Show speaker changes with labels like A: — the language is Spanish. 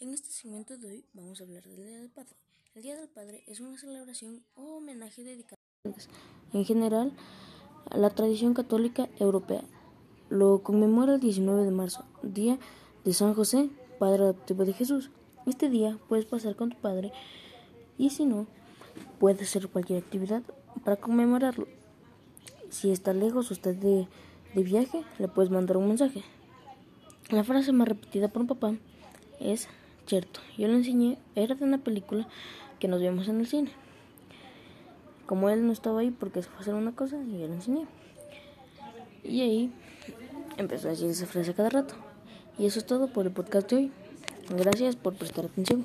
A: En este segmento de hoy vamos a hablar del Día del Padre. El Día del Padre es una celebración o homenaje dedicado en general a la tradición católica europea. Lo conmemora el 19 de marzo, Día de San José, Padre adoptivo de Jesús. Este día puedes pasar con tu padre y si no, puedes hacer cualquier actividad para conmemorarlo. Si está lejos está de, de viaje, le puedes mandar un mensaje. La frase más repetida por un papá es cierto. Yo le enseñé, era de una película que nos vimos en el cine. Como él no estaba ahí porque se fue a hacer una cosa, yo le enseñé. Y ahí empezó a decir esa frase cada rato. Y eso es todo por el podcast de hoy. Gracias por prestar atención.